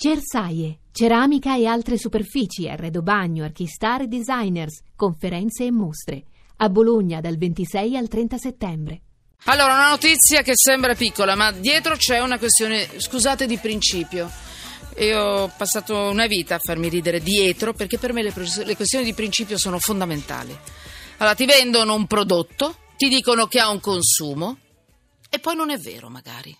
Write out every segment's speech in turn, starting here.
Cersaie, ceramica e altre superfici, arredo bagno, archistar e designers, conferenze e mostre. A Bologna dal 26 al 30 settembre. Allora, una notizia che sembra piccola, ma dietro c'è una questione, scusate, di principio. Io ho passato una vita a farmi ridere dietro perché per me le, le questioni di principio sono fondamentali. Allora, ti vendono un prodotto, ti dicono che ha un consumo e poi non è vero magari.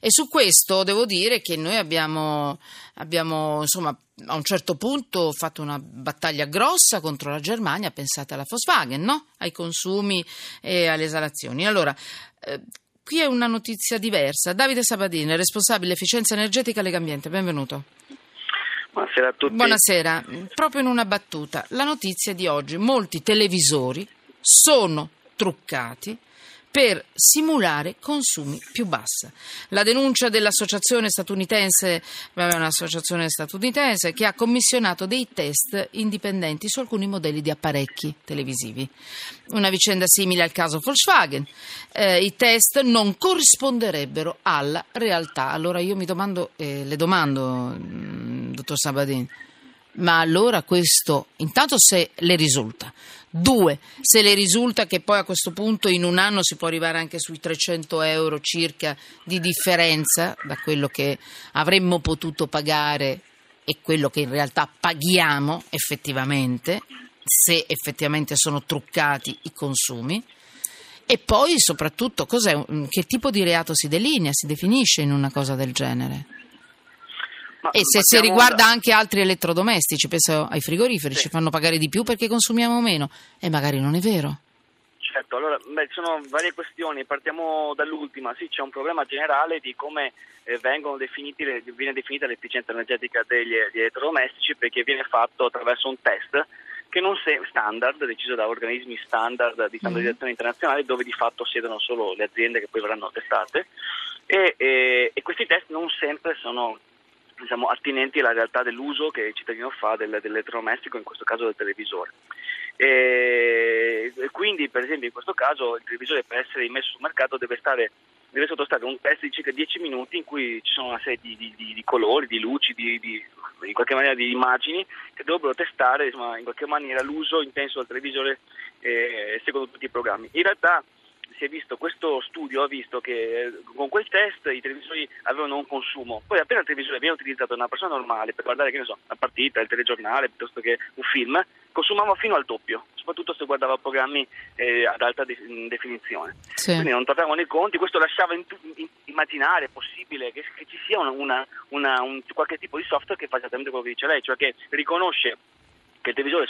E su questo devo dire che noi abbiamo, abbiamo insomma, a un certo punto fatto una battaglia grossa contro la Germania, pensate alla Volkswagen, no? ai consumi e alle esalazioni. Allora, eh, qui è una notizia diversa. Davide Sabadini, responsabile efficienza energetica Legambiente, benvenuto. Buonasera a tutti. Buonasera. Proprio in una battuta, la notizia di oggi, molti televisori sono truccati per simulare consumi più bassi. La denuncia dell'associazione statunitense, un'associazione statunitense che ha commissionato dei test indipendenti su alcuni modelli di apparecchi televisivi. Una vicenda simile al caso Volkswagen. Eh, I test non corrisponderebbero alla realtà. Allora io mi domando, eh, le domando, mm, dottor Sabadin, ma allora questo, intanto se le risulta, Due, se le risulta che poi a questo punto in un anno si può arrivare anche sui 300 euro circa di differenza da quello che avremmo potuto pagare e quello che in realtà paghiamo effettivamente, se effettivamente sono truccati i consumi. E poi soprattutto che tipo di reato si delinea, si definisce in una cosa del genere? Ma, e se, se riguarda anche altri elettrodomestici, penso ai frigoriferi, sì. ci fanno pagare di più perché consumiamo meno e magari non è vero. Certo, allora beh, ci sono varie questioni, partiamo dall'ultima, sì c'è un problema generale di come eh, definiti, viene definita l'efficienza energetica degli, degli elettrodomestici perché viene fatto attraverso un test che non è standard, deciso da organismi standard di standardizzazione mm. internazionale dove di fatto siedono solo le aziende che poi verranno testate e, e, e questi test non sempre sono diciamo, attinenti alla realtà dell'uso che il cittadino fa del, dell'elettrodomestico, in questo caso del televisore. E, e quindi, per esempio, in questo caso il televisore per essere immesso sul mercato deve, stare, deve sottostare a un test di circa 10 minuti in cui ci sono una serie di, di, di, di colori, di luci, in qualche maniera di immagini che dovrebbero testare insomma, in qualche maniera l'uso intenso del televisore eh, secondo tutti i programmi. In realtà si è visto, questo studio ha visto che eh, con quel test i televisori avevano un consumo, poi appena il televisore viene utilizzato da una persona normale per guardare che ne so, la partita, il telegiornale piuttosto che un film, consumava fino al doppio, soprattutto se guardava programmi eh, ad alta de- definizione. Sì. Quindi non trovavano i conti, questo lasciava in- in- immaginare possibile che, che ci sia una, una, un, qualche tipo di software che fa esattamente quello che dice lei, cioè che riconosce che il televisore è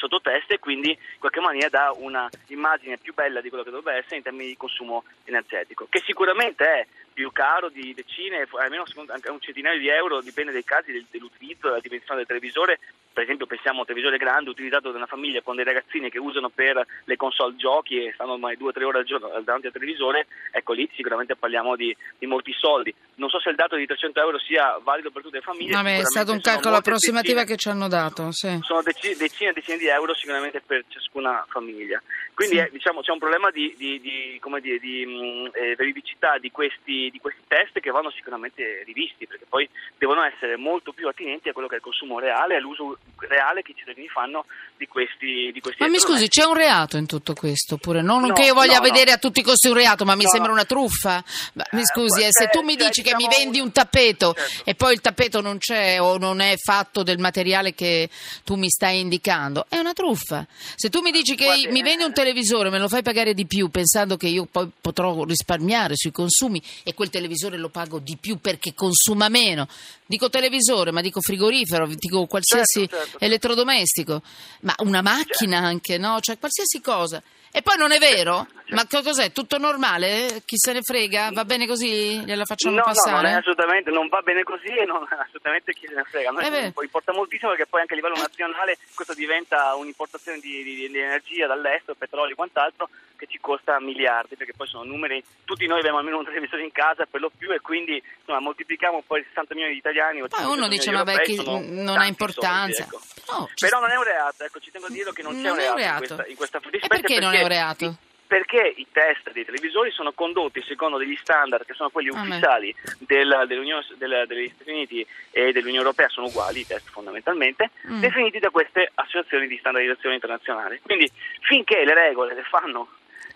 e quindi in qualche maniera dà un'immagine più bella di quello che dovrebbe essere in termini di consumo energetico, che sicuramente è più caro di decine, almeno anche un centinaio di euro, dipende dai casi dell'utilizzo, della dimensione del televisore. Per esempio pensiamo a un televisore grande utilizzato da una famiglia con dei ragazzini che usano per le console giochi e stanno ormai due o tre ore al giorno davanti al televisore, ecco lì sicuramente parliamo di, di molti soldi. Non so se il dato di 300 euro sia valido per tutte le famiglie. Vabbè, è stato un calcolo approssimativo che ci hanno dato. Sì. Sono decine, decine e decine di euro sicuramente per ciascuna famiglia. Quindi sì. è, diciamo, c'è un problema di, di, di, di mh, eh, veridicità di questi, di questi, test che vanno sicuramente rivisti, perché poi devono essere molto più attinenti a quello che è il consumo reale, all'uso reale che i cittadini fanno di questi, questi Ma mi scusi, c'è un reato in tutto questo? Oppure non no, che io voglia no, vedere no. a tutti i costi un reato, ma mi sembra una truffa? Ma, mi eh, scusi, eh, se tu mi dici che mi vendi un tappeto certo. e poi il tappeto non c'è o non è fatto del materiale che tu mi stai indicando, è una truffa. Se tu mi dici che Guardi, mi vendi un televisore, me lo fai pagare di più pensando che io poi potrò risparmiare sui consumi e quel televisore lo pago di più perché consuma meno. Dico televisore, ma dico frigorifero, dico qualsiasi certo, certo. elettrodomestico, ma una macchina anche, no? Cioè qualsiasi cosa. E poi non è vero? Ma cos'è? Tutto normale? Chi se ne frega? Va bene così? Gliela facciamo no, passare? No, non assolutamente, non va bene così e non assolutamente chi se ne frega. Noi eh importa moltissimo perché poi anche a livello nazionale questo diventa un'importazione di, di, di energia dall'estero, petrolio e quant'altro che ci costa miliardi perché poi sono numeri, tutti noi abbiamo almeno un televisore in casa per lo più e quindi insomma, moltiplichiamo poi 60 milioni di italiani. Poi uno dice ma beh, chi non ha importanza. Soldi, ecco. no, Però non è un reato, ecco, ci tengo a dirlo che non, non c'è un reato, reato. In, questa, in questa E perché non è un reato? Perché i test dei televisori sono condotti secondo degli standard che sono quelli Ah, ufficiali del- dell'Unione- del- degli Stati Uniti e dell'Unione Europea, sono uguali i test fondamentalmente, Mm. definiti da queste associazioni di standardizzazione internazionale. Quindi finché le regole le fanno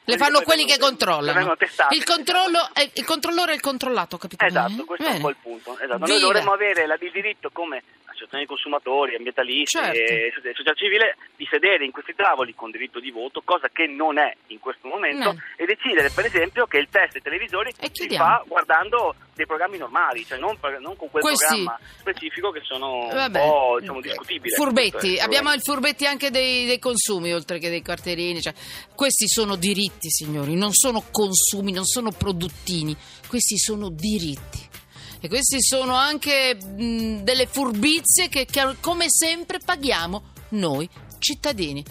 Le fanno quelli che controllano. Il, controllo è- il controllore è il controllato, capito? Esatto, questo è Bene. un po' il punto. Esatto. Noi dovremmo avere la- il diritto come associazioni di consumatori, ambientalisti Certo. e soci- società civile di sedere in questi tavoli con diritto di voto, cosa che non è in questo momento, No. e decidere per esempio che il test dei televisori E si fa guardando dei programmi normali, cioè non, non con quel Questi- programma specifico che sono Vabbè. un po' diciamo, discutibili. Furbetti, è il abbiamo i furbetti anche dei, dei consumi oltre che dei quartierini. cioè, questi sono diritti, signori, non sono consumi, non sono produttini, questi sono diritti. E questi sono anche mh, delle furbizie che, che come sempre paghiamo noi cittadini.